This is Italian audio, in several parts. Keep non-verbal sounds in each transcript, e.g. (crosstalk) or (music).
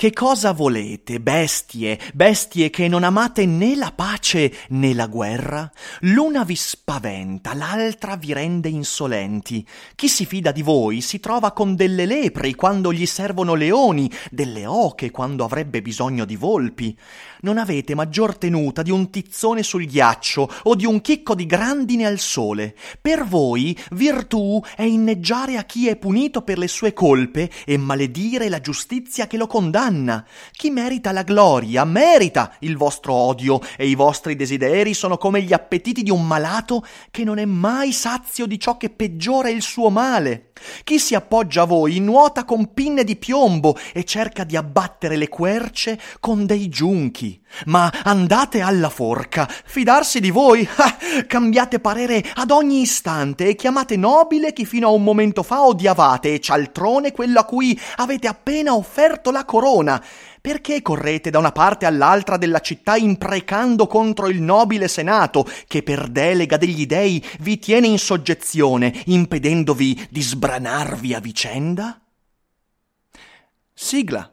Che cosa volete, bestie, bestie che non amate né la pace né la guerra? L'una vi spaventa, l'altra vi rende insolenti. Chi si fida di voi si trova con delle lepri quando gli servono leoni, delle oche quando avrebbe bisogno di volpi. Non avete maggior tenuta di un tizzone sul ghiaccio o di un chicco di grandine al sole. Per voi virtù è inneggiare a chi è punito per le sue colpe e maledire la giustizia che lo condanna. Chi merita la gloria merita il vostro odio e i vostri desideri sono come gli appetiti di un malato che non è mai sazio di ciò che peggiora il suo male. Chi si appoggia a voi nuota con pinne di piombo e cerca di abbattere le querce con dei giunchi. Ma andate alla forca, fidarsi di voi, (laughs) ah, cambiate parere ad ogni istante e chiamate nobile chi fino a un momento fa odiavate e cialtrone quello a cui avete appena offerto la corona. Perché correte da una parte all'altra della città imprecando contro il nobile senato che per delega degli dei vi tiene in soggezione, impedendovi di sbranarvi a vicenda? Sigla.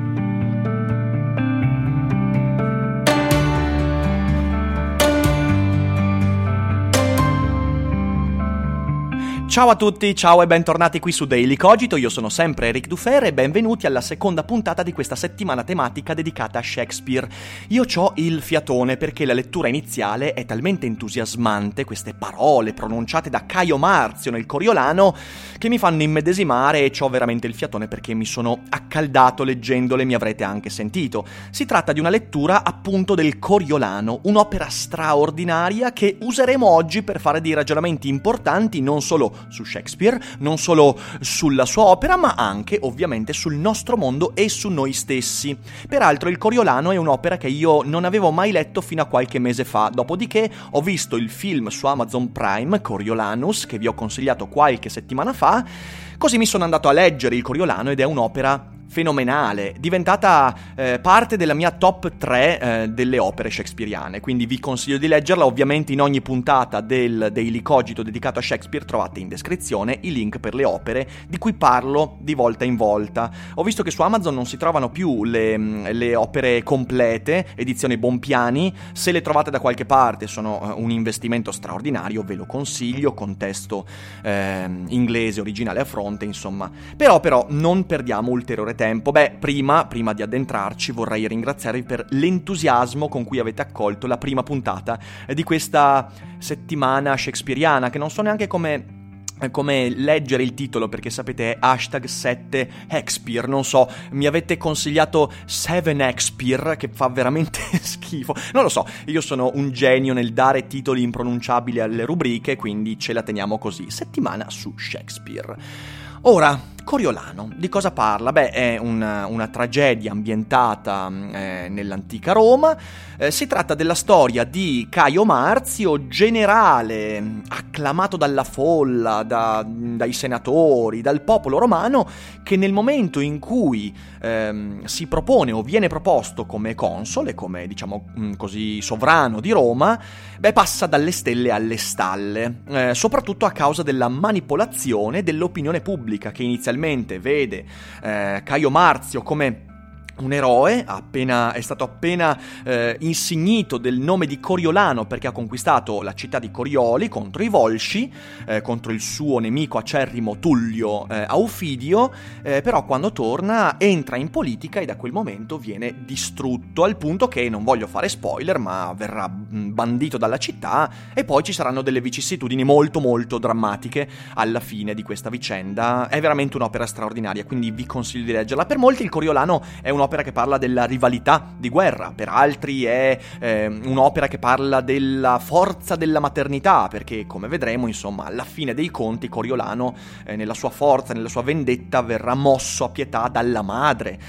Ciao a tutti, ciao e bentornati qui su Daily Cogito, io sono sempre Eric Dufer e benvenuti alla seconda puntata di questa settimana tematica dedicata a Shakespeare. Io ho il fiatone perché la lettura iniziale è talmente entusiasmante, queste parole pronunciate da Caio Marzio nel Coriolano, che mi fanno immedesimare e ho veramente il fiatone perché mi sono accaldato leggendole, mi avrete anche sentito. Si tratta di una lettura appunto del Coriolano, un'opera straordinaria che useremo oggi per fare dei ragionamenti importanti non solo su Shakespeare, non solo sulla sua opera, ma anche ovviamente sul nostro mondo e su noi stessi. Peraltro il Coriolano è un'opera che io non avevo mai letto fino a qualche mese fa, dopodiché ho visto il film su Amazon Prime, Coriolanus, che vi ho consigliato qualche settimana fa, così mi sono andato a leggere il Coriolano ed è un'opera fenomenale, diventata eh, parte della mia top 3 eh, delle opere shakespeariane, quindi vi consiglio di leggerla, ovviamente in ogni puntata del Daily Cogito dedicato a Shakespeare trovate in descrizione i link per le opere di cui parlo di volta in volta. Ho visto che su Amazon non si trovano più le, mm, le opere complete, edizione Bompiani, se le trovate da qualche parte sono eh, un investimento straordinario, ve lo consiglio, contesto eh, inglese originale a fronte, insomma. Però però non perdiamo ulteriore tempo tempo? Beh, prima, prima di addentrarci vorrei ringraziarvi per l'entusiasmo con cui avete accolto la prima puntata di questa settimana shakespeariana, che non so neanche come come leggere il titolo perché sapete è hashtag 7 Hexpear, non so, mi avete consigliato 7 Hexpear che fa veramente (laughs) schifo, non lo so, io sono un genio nel dare titoli impronunciabili alle rubriche, quindi ce la teniamo così, settimana su Shakespeare. Ora, Coriolano, di cosa parla? Beh, è una, una tragedia ambientata eh, nell'antica Roma. Eh, si tratta della storia di Caio Marzio, generale acclamato dalla folla, da, dai senatori, dal popolo romano, che nel momento in cui eh, si propone o viene proposto come console, come diciamo mm, così sovrano di Roma, beh, passa dalle stelle alle stalle, eh, soprattutto a causa della manipolazione dell'opinione pubblica che inizialmente inizialmente vede eh, Caio Marzio come un eroe, appena, è stato appena eh, insignito del nome di Coriolano perché ha conquistato la città di Corioli contro i Volsci, eh, contro il suo nemico acerrimo Tullio eh, Aufidio, eh, però quando torna entra in politica e da quel momento viene distrutto al punto che, non voglio fare spoiler, ma verrà mm, bandito dalla città e poi ci saranno delle vicissitudini molto molto drammatiche alla fine di questa vicenda. È veramente un'opera straordinaria, quindi vi consiglio di leggerla. Per molti il Coriolano è un'opera un'opera che parla della rivalità di guerra, per altri è eh, un'opera che parla della forza della maternità, perché come vedremo, insomma, alla fine dei conti Coriolano, eh, nella sua forza, nella sua vendetta, verrà mosso a pietà dalla madre.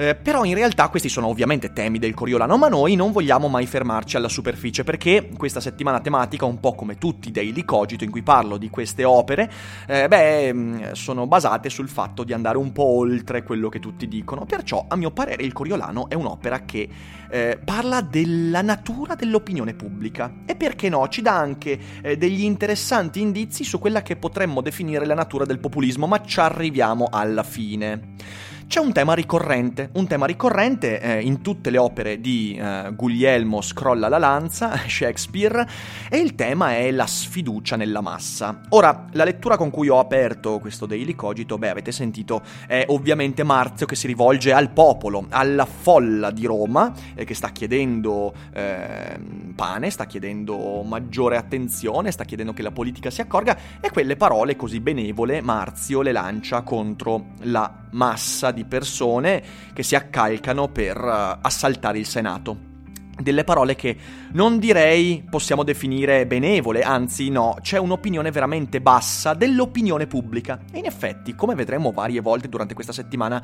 Eh, però in realtà questi sono ovviamente temi del Coriolano, ma noi non vogliamo mai fermarci alla superficie perché questa settimana tematica, un po' come tutti i Daily Cogito in cui parlo di queste opere, eh, beh, mm, sono basate sul fatto di andare un po' oltre quello che tutti dicono. Perciò, a mio parere, il Coriolano è un'opera che eh, parla della natura dell'opinione pubblica. E perché no, ci dà anche eh, degli interessanti indizi su quella che potremmo definire la natura del populismo, ma ci arriviamo alla fine c'è un tema ricorrente, un tema ricorrente eh, in tutte le opere di eh, Guglielmo Scrolla la lanza, (laughs) Shakespeare, e il tema è la sfiducia nella massa. Ora, la lettura con cui ho aperto questo Daily Cogito, beh, avete sentito, è ovviamente Marzio che si rivolge al popolo, alla folla di Roma, eh, che sta chiedendo ehm, pane, sta chiedendo maggiore attenzione, sta chiedendo che la politica si accorga, e quelle parole così benevole Marzio le lancia contro la massa persone che si accalcano per uh, assaltare il Senato. Delle parole che non direi possiamo definire benevole, anzi no, c'è un'opinione veramente bassa dell'opinione pubblica. E in effetti, come vedremo varie volte durante questa settimana,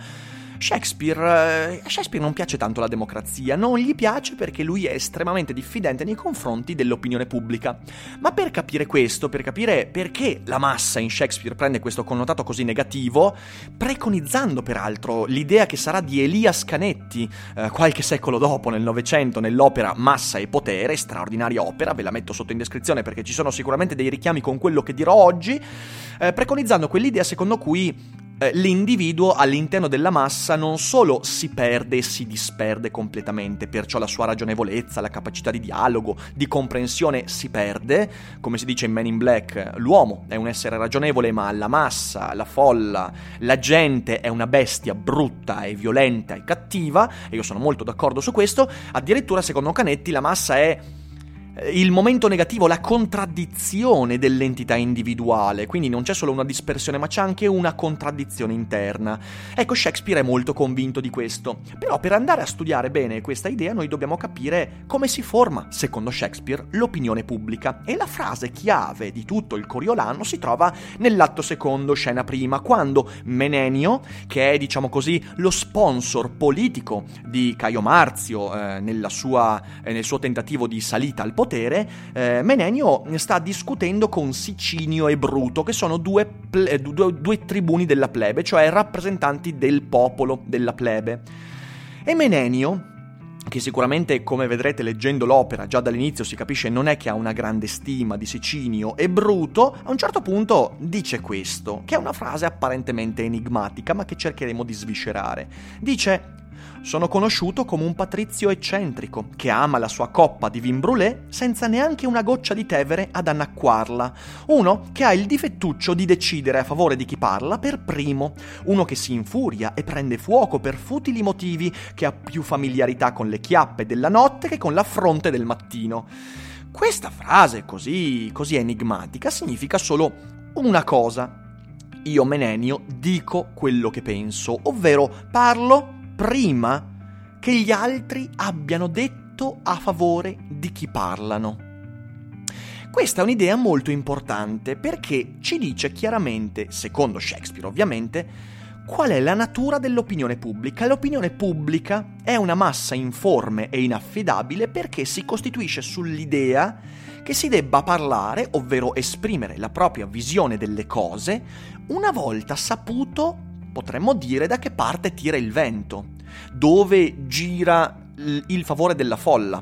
Shakespeare, eh, a Shakespeare non piace tanto la democrazia, non gli piace perché lui è estremamente diffidente nei confronti dell'opinione pubblica. Ma per capire questo, per capire perché la massa in Shakespeare prende questo connotato così negativo, preconizzando peraltro l'idea che sarà di Elias Canetti, eh, qualche secolo dopo, nel Novecento, nell'opera Massa e Potere, straordinaria opera, ve la metto sotto in descrizione perché ci sono sicuramente dei richiami con quello che dirò oggi, eh, preconizzando quell'idea secondo cui eh, l'individuo all'interno della massa non solo si perde e si disperde completamente, perciò la sua ragionevolezza, la capacità di dialogo, di comprensione si perde, come si dice in Men in Black, l'uomo è un essere ragionevole ma la massa, la folla, la gente è una bestia brutta e violenta e cattiva, e io sono molto d'accordo su questo, addirittura secondo Canetti la massa è il momento negativo, la contraddizione dell'entità individuale, quindi non c'è solo una dispersione ma c'è anche una contraddizione interna. Ecco, Shakespeare è molto convinto di questo, però per andare a studiare bene questa idea noi dobbiamo capire come si forma, secondo Shakespeare, l'opinione pubblica. E la frase chiave di tutto il Coriolano si trova nell'atto secondo, scena prima, quando Menenio, che è diciamo così lo sponsor politico di Caio Marzio eh, sua, eh, nel suo tentativo di salita al potere, potere, eh, Menenio sta discutendo con Sicinio e Bruto, che sono due, ple- due, due tribuni della plebe, cioè rappresentanti del popolo della plebe. E Menenio, che sicuramente, come vedrete leggendo l'opera, già dall'inizio si capisce non è che ha una grande stima di Sicinio e Bruto, a un certo punto dice questo, che è una frase apparentemente enigmatica, ma che cercheremo di sviscerare. Dice sono conosciuto come un patrizio eccentrico, che ama la sua coppa di vin brûlé senza neanche una goccia di tevere ad annacquarla. Uno che ha il difettuccio di decidere a favore di chi parla per primo. Uno che si infuria e prende fuoco per futili motivi, che ha più familiarità con le chiappe della notte che con la fronte del mattino. Questa frase così, così enigmatica significa solo una cosa. Io, Menenio, dico quello che penso, ovvero parlo prima che gli altri abbiano detto a favore di chi parlano. Questa è un'idea molto importante perché ci dice chiaramente, secondo Shakespeare ovviamente, qual è la natura dell'opinione pubblica. L'opinione pubblica è una massa informe e inaffidabile perché si costituisce sull'idea che si debba parlare, ovvero esprimere la propria visione delle cose, una volta saputo potremmo dire da che parte tira il vento, dove gira il favore della folla,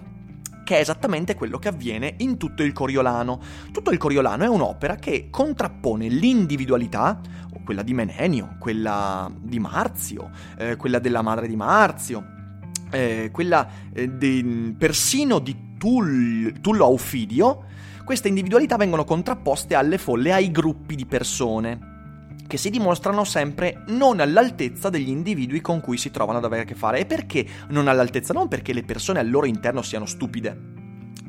che è esattamente quello che avviene in tutto il Coriolano. Tutto il Coriolano è un'opera che contrappone l'individualità, quella di Menenio, quella di Marzio, eh, quella della madre di Marzio, eh, quella eh, de, persino di Tull, Tullo Aufidio, queste individualità vengono contrapposte alle folle, ai gruppi di persone che si dimostrano sempre non all'altezza degli individui con cui si trovano ad avere a che fare. E perché non all'altezza? Non perché le persone al loro interno siano stupide,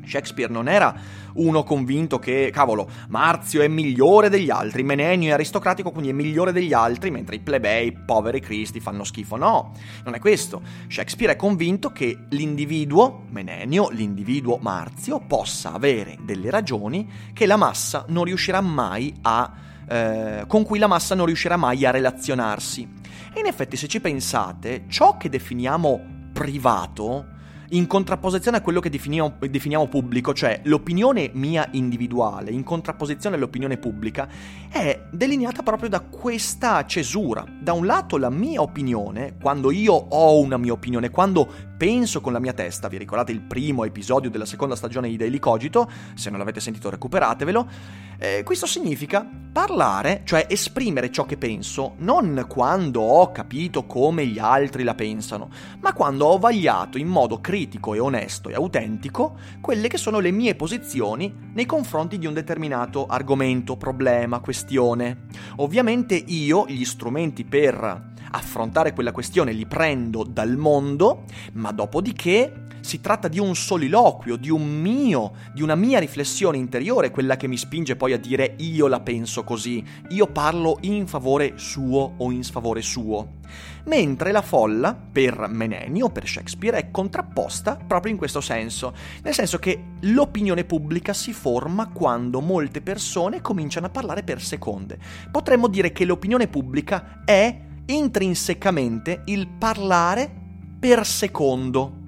Shakespeare non era uno convinto che, cavolo, Marzio è migliore degli altri, Menenio è aristocratico, quindi è migliore degli altri, mentre i plebei, poveri cristi, fanno schifo. No, non è questo. Shakespeare è convinto che l'individuo, Menenio, l'individuo Marzio, possa avere delle ragioni che la massa non riuscirà mai a... Eh, con cui la massa non riuscirà mai a relazionarsi. E in effetti, se ci pensate, ciò che definiamo privato in contrapposizione a quello che definiamo, definiamo, pubblico, cioè l'opinione mia individuale, in contrapposizione all'opinione pubblica, è delineata proprio da questa cesura. Da un lato la mia opinione, quando io ho una mia opinione, quando penso con la mia testa, vi ricordate il primo episodio della seconda stagione di Daily Cogito, se non l'avete sentito recuperatevelo, eh, questo significa parlare, cioè esprimere ciò che penso, non quando ho capito come gli altri la pensano, ma quando ho vagliato in modo critico e onesto e autentico quelle che sono le mie posizioni nei confronti di un determinato argomento, problema, questione. Ovviamente io gli strumenti per affrontare quella questione li prendo dal mondo, ma dopodiché si tratta di un soliloquio, di un mio, di una mia riflessione interiore, quella che mi spinge poi a dire io la penso così, io parlo in favore suo o in sfavore suo. Mentre la folla, per Menenio, per Shakespeare, è contrapposta proprio in questo senso, nel senso che l'opinione pubblica si forma quando molte persone cominciano a parlare per seconde. Potremmo dire che l'opinione pubblica è intrinsecamente il parlare per secondo.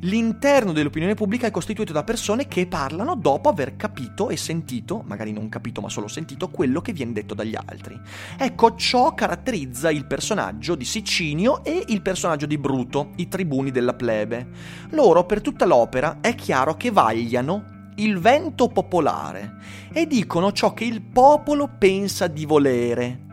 L'interno dell'opinione pubblica è costituito da persone che parlano dopo aver capito e sentito, magari non capito ma solo sentito, quello che viene detto dagli altri. Ecco, ciò caratterizza il personaggio di Sicinio e il personaggio di Bruto, i tribuni della plebe. Loro per tutta l'opera è chiaro che vagliano il vento popolare e dicono ciò che il popolo pensa di volere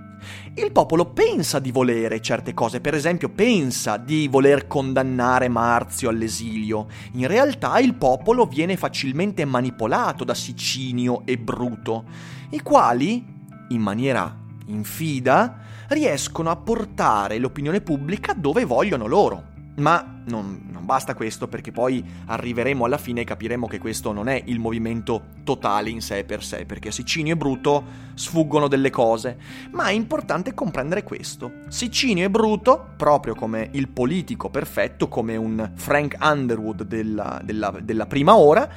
il popolo pensa di volere certe cose, per esempio pensa di voler condannare Marzio all'esilio. In realtà il popolo viene facilmente manipolato da Sicinio e Bruto, i quali, in maniera infida, riescono a portare l'opinione pubblica dove vogliono loro. Ma non, non, basta questo perché poi arriveremo alla fine e capiremo che questo non è il movimento totale in sé per sé, perché Sicinio e Bruto sfuggono delle cose, ma è importante comprendere questo. Sicinio e Bruto, proprio come il politico perfetto, come un Frank Underwood della, della, della prima ora,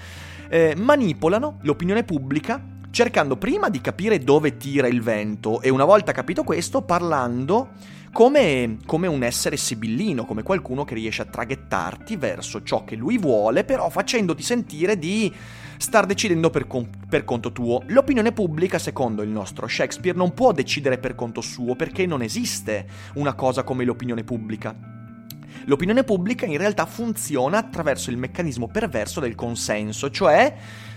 eh, manipolano l'opinione pubblica cercando prima di capire dove tira il vento e una volta capito questo parlando come, come, un essere sibillino, come qualcuno che riesce a traghettarti verso ciò che lui vuole, però facendoti sentire di star decidendo per, con- per conto tuo. L'opinione pubblica, secondo il nostro Shakespeare, non può decidere per conto suo perché non esiste una cosa come l'opinione pubblica. L'opinione pubblica in realtà funziona attraverso il meccanismo perverso del consenso, cioè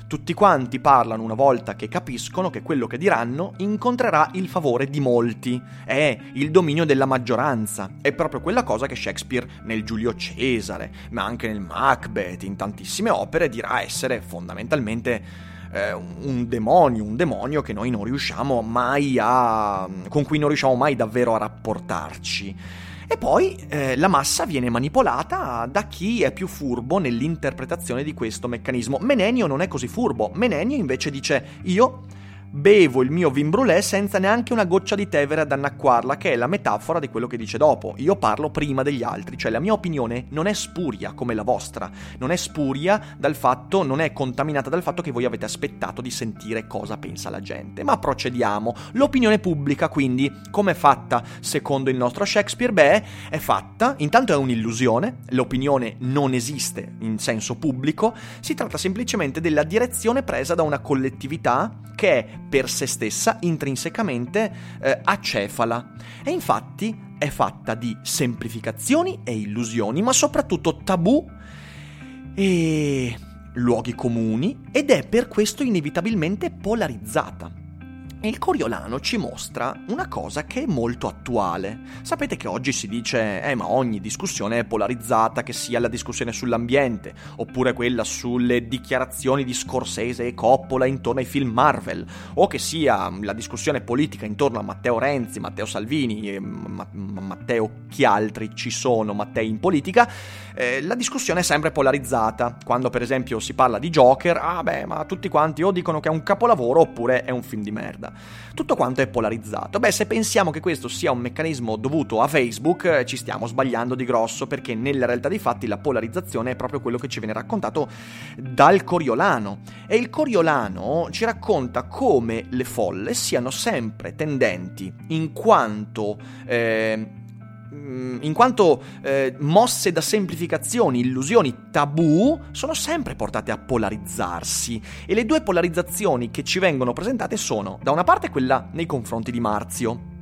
tutti quanti parlano una volta che capiscono che quello che diranno incontrerà il favore di molti. È il dominio della maggioranza. È proprio quella cosa che Shakespeare nel Giulio Cesare, ma anche nel Macbeth, in tantissime opere, dirà essere fondamentalmente eh, un demonio, un demonio che noi non riusciamo mai a. con cui non riusciamo mai davvero a rapportarci. E poi eh, la massa viene manipolata da chi è più furbo nell'interpretazione di questo meccanismo. Menenio non è così furbo. Menenio invece dice io bevo il mio vin brûlé senza neanche una goccia di tevere ad annacquarla, che è la metafora di quello che dice dopo. Io parlo prima degli altri, cioè la mia opinione non è spuria come la vostra, non è spuria dal fatto, non è contaminata dal fatto che voi avete aspettato di sentire cosa pensa la gente. Ma procediamo. L'opinione pubblica, quindi, come è fatta secondo il nostro Shakespeare? Beh, è fatta, intanto è un'illusione, l'opinione non esiste in senso pubblico, si tratta semplicemente della direzione presa da una collettività che è per se stessa intrinsecamente eh, acefala e infatti è fatta di semplificazioni e illusioni, ma soprattutto tabù e luoghi comuni ed è per questo inevitabilmente polarizzata. Il Coriolano ci mostra una cosa che è molto attuale. Sapete che oggi si dice, eh ma ogni discussione è polarizzata, che sia la discussione sull'ambiente, oppure quella sulle dichiarazioni di Scorsese e Coppola intorno ai film Marvel, o che sia la discussione politica intorno a Matteo Renzi, Matteo Salvini, Ma- Matteo chi altri ci sono, Mattei in politica, eh, la discussione è sempre polarizzata. Quando per esempio si parla di Joker, ah beh, ma tutti quanti o dicono che è un capolavoro oppure è un film di merda. Tutto quanto è polarizzato. Beh, se pensiamo che questo sia un meccanismo dovuto a Facebook, eh, ci stiamo sbagliando di grosso perché nella realtà dei fatti la polarizzazione è proprio quello che ci viene raccontato dal Coriolano. E il Coriolano ci racconta come le folle siano sempre tendenti in quanto... Eh, in quanto eh, mosse da semplificazioni, illusioni, tabù, sono sempre portate a polarizzarsi. E le due polarizzazioni che ci vengono presentate sono, da una parte, quella nei confronti di Marzio,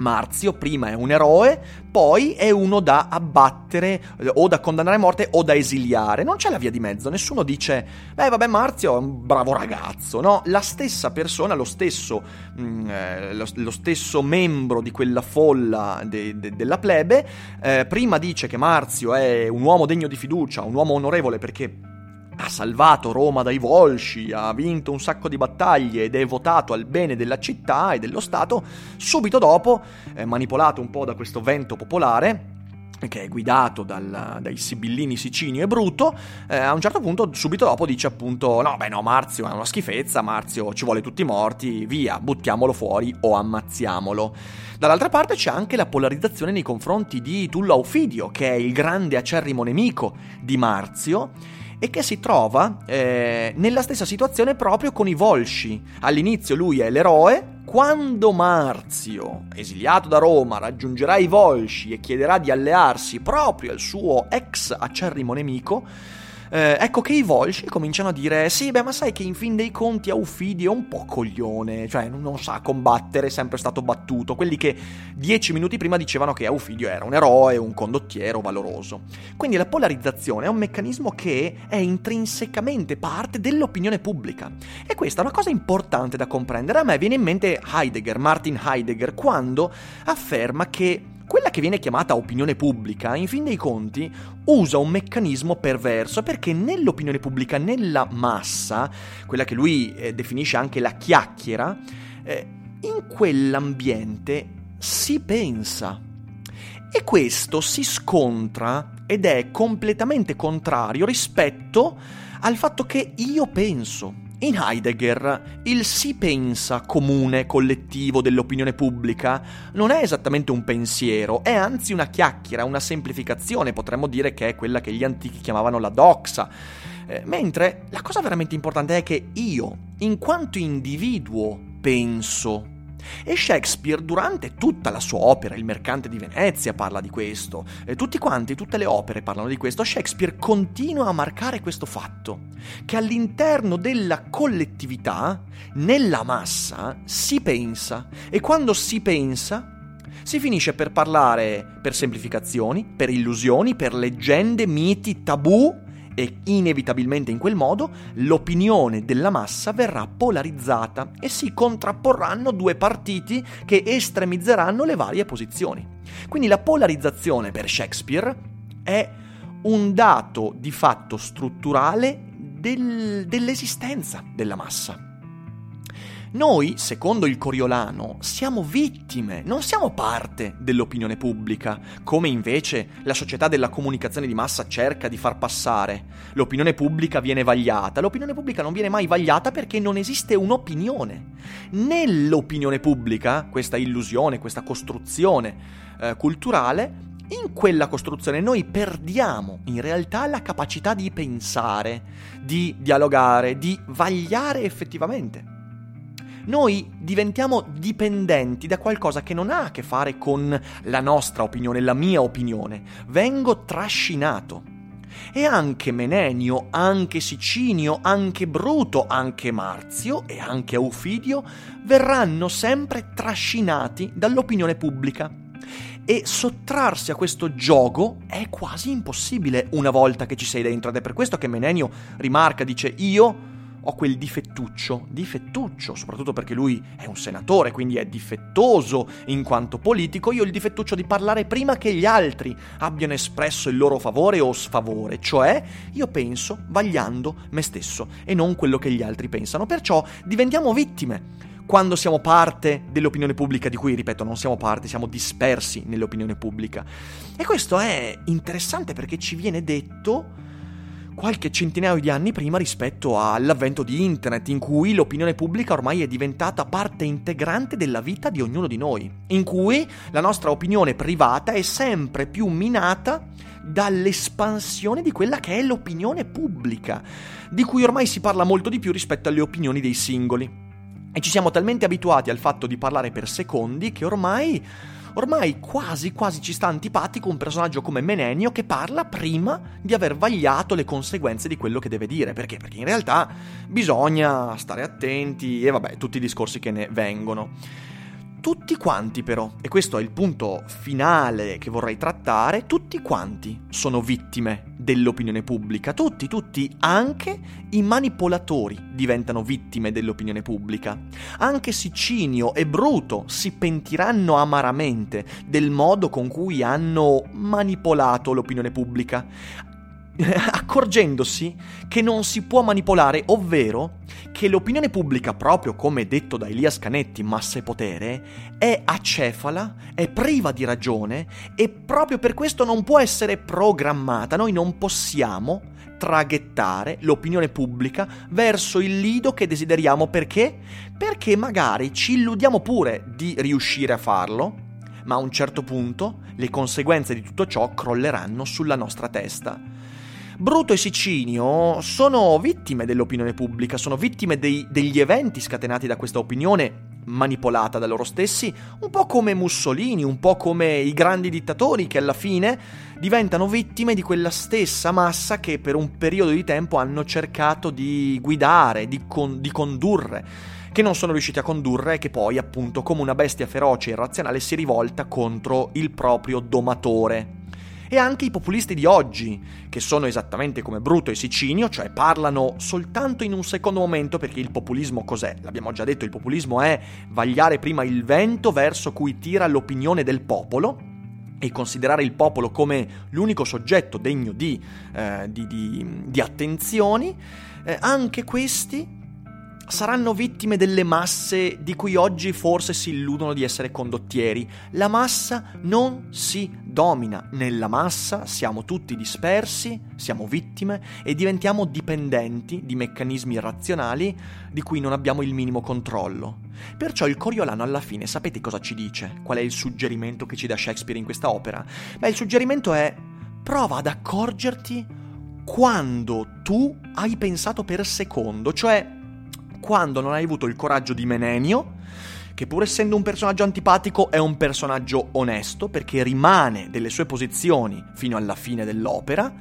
Marzio prima è un eroe, poi è uno da abbattere eh, o da condannare a morte o da esiliare. Non c'è la via di mezzo, nessuno dice, beh vabbè Marzio è un bravo ragazzo, no? La stessa persona, lo stesso, mh, mm, eh, lo, lo, stesso membro di quella folla de, de, della plebe, eh, prima dice che Marzio è un uomo degno di fiducia, un uomo onorevole perché ha salvato Roma dai Volsci, ha vinto un sacco di battaglie ed è votato al bene della città e dello Stato, subito dopo, eh, manipolato un po' da questo vento popolare, che è guidato dal, dai sibillini Sicinio e Bruto, eh, a un certo punto, subito dopo, dice appunto: No, beh, no, Marzio è una schifezza, Marzio ci vuole tutti morti, via, buttiamolo fuori o ammazziamolo. Dall'altra parte c'è anche la polarizzazione nei confronti di Tullo Aufidio, che è il grande acerrimo nemico di Marzio e che si trova eh, nella stessa situazione proprio con i Volsci. All'inizio lui è l'eroe, quando Marzio, esiliato da Roma, raggiungerà i Volsci e chiederà di allearsi proprio al suo ex acerrimo nemico, eh, ecco che i Volsci cominciano a dire: Sì, beh, ma sai che in fin dei conti Aufidio è un po' coglione, cioè non sa combattere, è sempre stato battuto. Quelli che dieci minuti prima dicevano che Aufidio era un eroe, un condottiero valoroso. Quindi la polarizzazione è un meccanismo che è intrinsecamente parte dell'opinione pubblica. E questa è una cosa importante da comprendere. A me viene in mente Heidegger, Martin Heidegger, quando afferma che quella che viene chiamata opinione pubblica, in fin dei conti, usa un meccanismo perverso perché nell'opinione pubblica, nella massa, quella che lui eh, definisce anche la chiacchiera, eh, in quell'ambiente si pensa. E questo si scontra ed è completamente contrario rispetto al fatto che io penso. In Heidegger il si pensa comune, collettivo dell'opinione pubblica non è esattamente un pensiero, è anzi una chiacchiera, una semplificazione, potremmo dire che è quella che gli antichi chiamavano la doxa. Eh, mentre la cosa veramente importante è che io, in quanto individuo, penso e Shakespeare, durante tutta la sua opera, Il mercante di Venezia parla di questo, e tutti quanti, tutte le opere parlano di questo, Shakespeare continua a marcare questo fatto, che all'interno della collettività, nella massa, si pensa, e quando si pensa, si finisce per parlare per semplificazioni, per illusioni, per leggende, miti, tabù, e inevitabilmente in quel modo l'opinione della massa verrà polarizzata e si contrapporranno due partiti che estremizzeranno le varie posizioni. Quindi la polarizzazione per Shakespeare è un dato di fatto strutturale del, dell'esistenza della massa. Noi, secondo il Coriolano, siamo vittime, non siamo parte dell'opinione pubblica, come invece la società della comunicazione di massa cerca di far passare. L'opinione pubblica viene vagliata, l'opinione pubblica non viene mai vagliata perché non esiste un'opinione. Nell'opinione pubblica, questa illusione, questa costruzione eh, culturale, in quella costruzione noi perdiamo in realtà la capacità di pensare, di dialogare, di vagliare effettivamente noi diventiamo dipendenti da qualcosa che non ha a che fare con la nostra opinione, la mia opinione. Vengo trascinato. E anche Menenio, anche Sicinio, anche Bruto, anche Marzio e anche Aufidio verranno sempre trascinati dall'opinione pubblica. E sottrarsi a questo gioco è quasi impossibile una volta che ci sei dentro ed è per questo che Menenio rimarca, dice io ho quel difettuccio, difettuccio, soprattutto perché lui è un senatore, quindi è difettoso in quanto politico, io ho il difettuccio di parlare prima che gli altri abbiano espresso il loro favore o sfavore, cioè io penso vagliando me stesso e non quello che gli altri pensano, perciò diventiamo vittime quando siamo parte dell'opinione pubblica, di cui, ripeto, non siamo parte, siamo dispersi nell'opinione pubblica. E questo è interessante perché ci viene detto qualche centinaio di anni prima rispetto all'avvento di Internet, in cui l'opinione pubblica ormai è diventata parte integrante della vita di ognuno di noi, in cui la nostra opinione privata è sempre più minata dall'espansione di quella che è l'opinione pubblica, di cui ormai si parla molto di più rispetto alle opinioni dei singoli. E ci siamo talmente abituati al fatto di parlare per secondi che ormai ormai quasi quasi ci sta antipatico un personaggio come Menenio che parla prima di aver vagliato le conseguenze di quello che deve dire. Perché? Perché in realtà bisogna stare attenti e vabbè, tutti i discorsi che ne vengono. Tutti quanti però, e questo è il punto finale che vorrei trattare, tutti quanti sono vittime dell'opinione pubblica, tutti, tutti, anche i manipolatori diventano vittime dell'opinione pubblica. Anche Sicinio e Bruto si pentiranno amaramente del modo con cui hanno manipolato l'opinione pubblica. (laughs) accorgendosi che non si può manipolare, ovvero che l'opinione pubblica, proprio come detto da Elias Canetti, massa e potere, è acefala, è priva di ragione e proprio per questo non può essere programmata. Noi non possiamo traghettare l'opinione pubblica verso il lido che desideriamo perché? Perché magari ci illudiamo pure di riuscire a farlo, ma a un certo punto le conseguenze di tutto ciò crolleranno sulla nostra testa. Bruto e Sicinio sono vittime dell'opinione pubblica, sono vittime dei, degli eventi scatenati da questa opinione manipolata da loro stessi, un po' come Mussolini, un po' come i grandi dittatori che alla fine diventano vittime di quella stessa massa che per un periodo di tempo hanno cercato di guidare, di, con, di condurre che non sono riusciti a condurre e che poi, appunto, come una bestia feroce e irrazionale, si rivolta contro il proprio domatore e anche i populisti di oggi, che sono esattamente come Bruto e Sicinio, cioè parlano soltanto in un secondo momento perché il populismo cos'è? L'abbiamo già detto, il populismo è vagliare prima il vento verso cui tira l'opinione del popolo e considerare il popolo come l'unico soggetto degno di, eh, di, di, di attenzioni, eh, anche questi saranno vittime delle masse di cui oggi forse si illudono di essere condottieri. La massa non si domina, nella massa siamo tutti dispersi, siamo vittime e diventiamo dipendenti di meccanismi irrazionali di cui non abbiamo il minimo controllo. Perciò il Coriolano alla fine sapete cosa ci dice? Qual è il suggerimento che ci dà Shakespeare in questa opera? Beh, il suggerimento è prova ad accorgerti quando tu hai pensato per secondo, cioè quando non hai avuto il coraggio di Menenio, che pur essendo un personaggio antipatico è un personaggio onesto perché rimane delle sue posizioni fino alla fine dell'opera.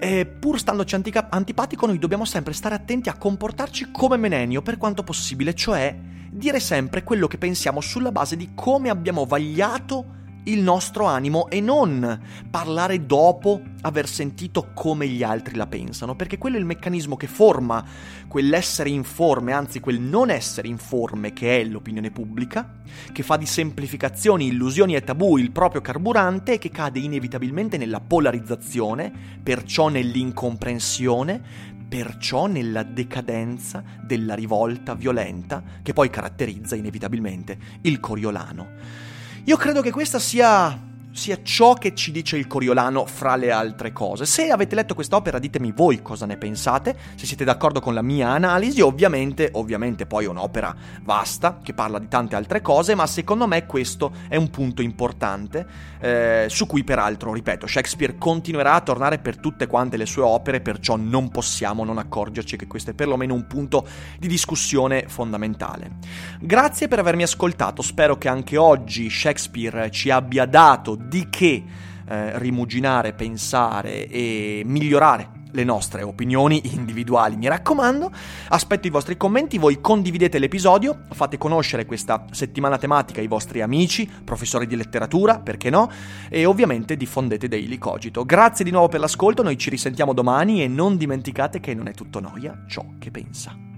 E pur standoci antica- antipatico noi dobbiamo sempre stare attenti a comportarci come Menenio per quanto possibile, cioè dire sempre quello che pensiamo sulla base di come abbiamo vagliato il nostro animo e non parlare dopo aver sentito come gli altri la pensano, perché quello è il meccanismo che forma quell'essere informe, anzi quel non essere informe che è l'opinione pubblica, che fa di semplificazioni, illusioni e tabù il proprio carburante e che cade inevitabilmente nella polarizzazione, perciò nell'incomprensione, perciò nella decadenza della rivolta violenta che poi caratterizza inevitabilmente il Coriolano. Io credo che questa sia sia ciò che ci dice il Coriolano fra le altre cose. Se avete letto quest'opera ditemi voi cosa ne pensate, se siete d'accordo con la mia analisi, ovviamente, ovviamente poi è un'opera vasta che parla di tante altre cose, ma secondo me questo è un punto importante eh, su cui peraltro, ripeto, Shakespeare continuerà a tornare per tutte quante le sue opere, perciò non possiamo non accorgerci che questo è perlomeno un punto di discussione fondamentale. Grazie per avermi ascoltato, spero che anche oggi Shakespeare ci abbia dato di che eh, rimuginare, pensare e migliorare le nostre opinioni individuali, mi raccomando. Aspetto i vostri commenti, voi condividete l'episodio, fate conoscere questa settimana tematica ai vostri amici, professori di letteratura, perché no? E ovviamente diffondete Daily Cogito. Grazie di nuovo per l'ascolto, noi ci risentiamo domani e non dimenticate che non è tutto noia ciò che pensa.